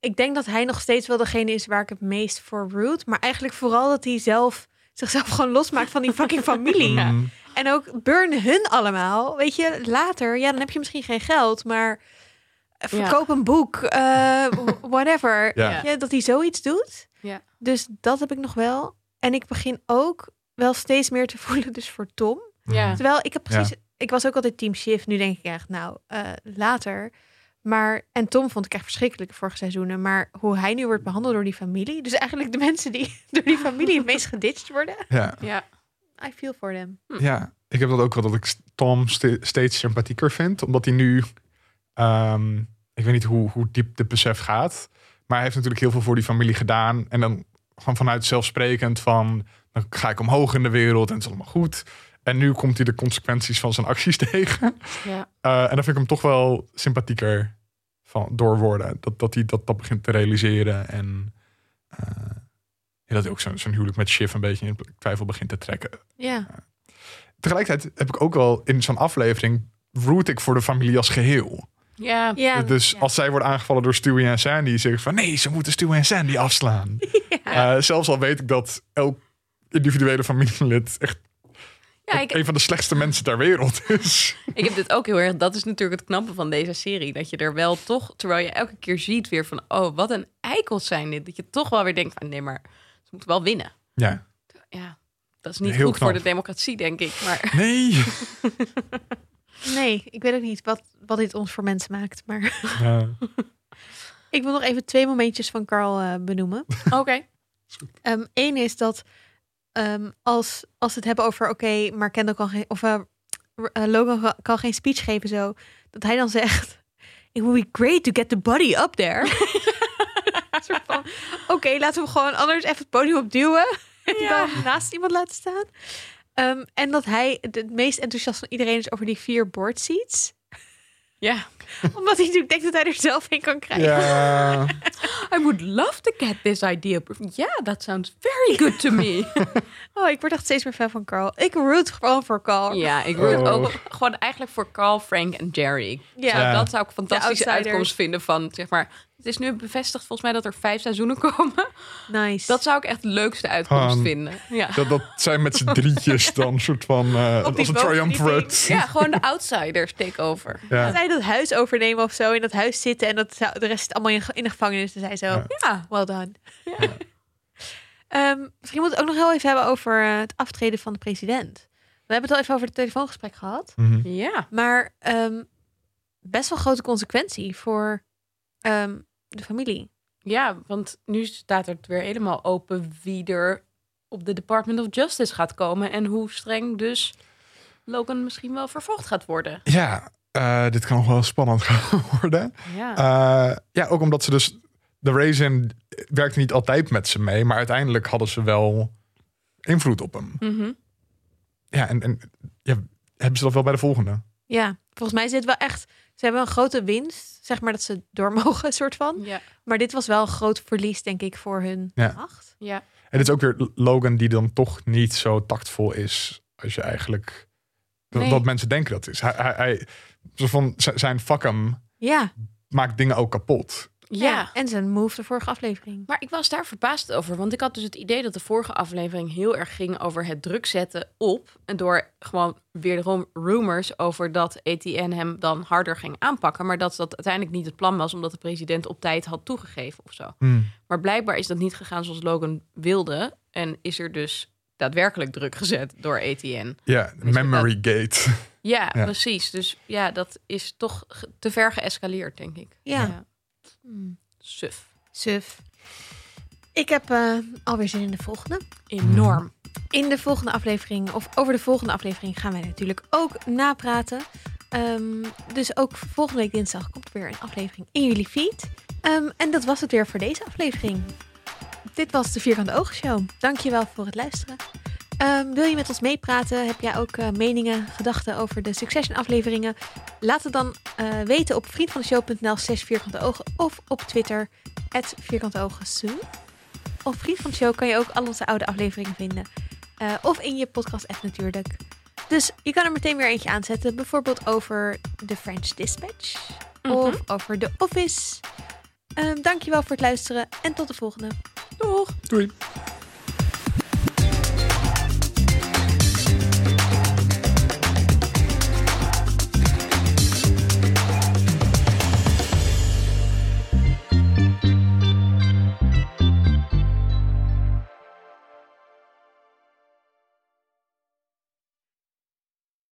ik denk dat hij nog steeds wel degene is waar ik het meest voor root. Maar eigenlijk vooral dat hij zelf zichzelf gewoon losmaakt van die fucking familie. Ja. Mhm. En ook burn hun allemaal. Weet je, later, ja, dan heb je misschien geen geld, maar verkoop een boek, eh, whatever. Ja. Dat hij zoiets doet. Ja. Dus dat heb ik nog wel. En ik begin ook wel steeds meer te voelen dus voor Tom. Ja. Terwijl ik heb precies, ik was ook altijd team shift. Nu denk ik echt, nou, eh, later. Maar, en Tom vond ik echt verschrikkelijk de vorige seizoenen. Maar hoe hij nu wordt behandeld door die familie. Dus eigenlijk de mensen die door die familie het meest geditcht worden. Ja. Ja. I feel for them. ja, ik heb dat ook wel dat ik Tom ste- steeds sympathieker vind. Omdat hij nu, ehm, ik weet niet hoe, hoe diep de besef gaat. Maar hij heeft natuurlijk heel veel voor die familie gedaan. En dan gewoon vanuit zelfsprekend van, dan ga ik omhoog in de wereld en het is allemaal goed. En nu komt hij de consequenties van zijn acties tegen. Ja. Eh, en dan vind ik hem toch wel sympathieker van, door worden. Dat, dat hij dat, dat begint te realiseren. En eh, ja, dat hij ook zo'n zo'n huwelijk met Shiv een beetje in twijfel begint te trekken. Ja. Tegelijkertijd heb ik ook wel in zo'n aflevering... root ik voor de familie als geheel. Ja. ja. dus ja. als zij worden aangevallen door Stewie en Sandy... zeg ik van nee, ze moeten Stewie en Sandy afslaan. Ja. Eh, zelfs al weet ik dat elk individuele familielid... echt Ja, ik, een van de slechtste mensen ter wereld is. Ik heb dit ook heel erg. Dat is natuurlijk het knappe van deze serie. Dat je er wel toch, terwijl je elke keer ziet weer van, oh, wat een eikels zijn dit. Dat je toch wel weer denkt van, nee, maar ze moeten wel winnen. Ja, Ja, dat is niet Heel goed voor de democratie, denk ik. Maar nee. Nee, ik weet ook niet wat, wat dit ons voor mensen maakt. Maar Ja. ik wil nog even twee momentjes van Carl eh, benoemen. oké. Eén is dat ehm, als, als we het hebben over, oké, maar Kendall kan geen, of eh, eh, Logan kan- geen speech geven zo, dat hij dan zegt, it would be great to get the body up there. Oké, laten we gewoon anders even het podium opduwen en Ja. dan naast iemand laten staan. Ehm, en dat hij het meest enthousiast van iedereen is over die vier board seats. Ja. Omdat hij natuurlijk denkt dat hij er zelf in kan krijgen. ja. I would love to get this idea. Yeah, that sounds very good to me. Oh, ik word echt steeds meer fan van Carl. Ik root gewoon voor Carl. ja, ik root Oh. ook gewoon eigenlijk voor Carl, Frank en Jerry. Ja. Zo. Dat zou ik een fantastische uitkomst vinden van, zeg maar... Het is nu bevestigd volgens mij dat er vijf seizoenen komen. Nice. Dat zou ik echt de leukste uitkomst vinden. Ja. Dat, dat zijn met z'n drietjes dan een soort van... eh, die als een triumvirate. ja, gewoon de outsiders take over. Ja. Dat zij dat huis overnemen of zo, in dat huis zitten en dat zou- de rest zit allemaal in, in de gevangenis. Dus zij zo, Ja. Ja, well done. Ehm, misschien moeten we het ook nog heel even hebben over eh, het aftreden van de president. We hebben het al even over het telefoongesprek gehad. Mhm. ja. Maar ehm, best wel grote consequentie voor ehm, de familie. Ja, want nu staat het weer helemaal open wie er op de Department of Justice gaat komen en hoe streng dus Logan misschien wel vervolgd gaat worden. Ja, eh, dit kan nog wel spannend gaan worden. Ja. Eh, ja, ook omdat ze dus... De Raisin werkte niet altijd met ze mee, maar uiteindelijk hadden ze wel invloed op hem. Mhm. Ja, en, en ja, hebben ze dat wel bij de volgende? Ja, volgens mij is dit wel echt... Ze hebben een grote winst, zeg maar dat ze door mogen, soort van. Ja. Maar dit was wel een groot verlies, denk ik, voor hun Ja. macht. Ja. En het is ook weer Logan die dan toch niet zo tactvol is als je eigenlijk dat, Nee. dat mensen denken dat is. Hij, hij, hij zo van zijn fuck hem Ja. maakt dingen ook kapot. Ja. En zijn move de vorige aflevering. Maar ik was daar verbaasd over, want ik had dus het idee dat de vorige aflevering heel erg ging over het druk zetten op. En door gewoon wederom rumors over dat ETN hem dan harder ging aanpakken. Maar dat dat uiteindelijk niet het plan was, omdat de president op tijd had toegegeven of zo. Maar blijkbaar is dat niet gegaan zoals Logan wilde. En is er dus daadwerkelijk druk gezet door ETN. Ja, Dus memory gate. Ja, Ja. precies. Dus ja, dat is toch te ver geëscaleerd, denk ik. Ja. Hmm. Suf. Suf. Ik heb eh, alweer zin in de volgende. Enorm. In de volgende aflevering, of over de volgende aflevering, gaan wij natuurlijk ook napraten. Ehm, dus ook volgende week dinsdag komt er weer een aflevering in jullie feed. Ehm, en dat was het weer voor deze aflevering. Dit was de Vierkante Ogen Show. Dankjewel voor het luisteren. Ehm, wil je met ons meepraten? Heb jij ook eh, meningen, gedachten over de Succession afleveringen? Laat het dan eh, weten op vriendvandeshow.nl slash vierkante ogen of op Twitter vierkante ogen Op Vriend van de Show kan je ook al onze oude afleveringen vinden. Eh, of in je podcast app natuurlijk. Dus je kan er meteen weer eentje aanzetten. Bijvoorbeeld over The French Dispatch. Mhm. Of over The Office. Ehm dankjewel voor het luisteren en tot de volgende. Doeg! Doei.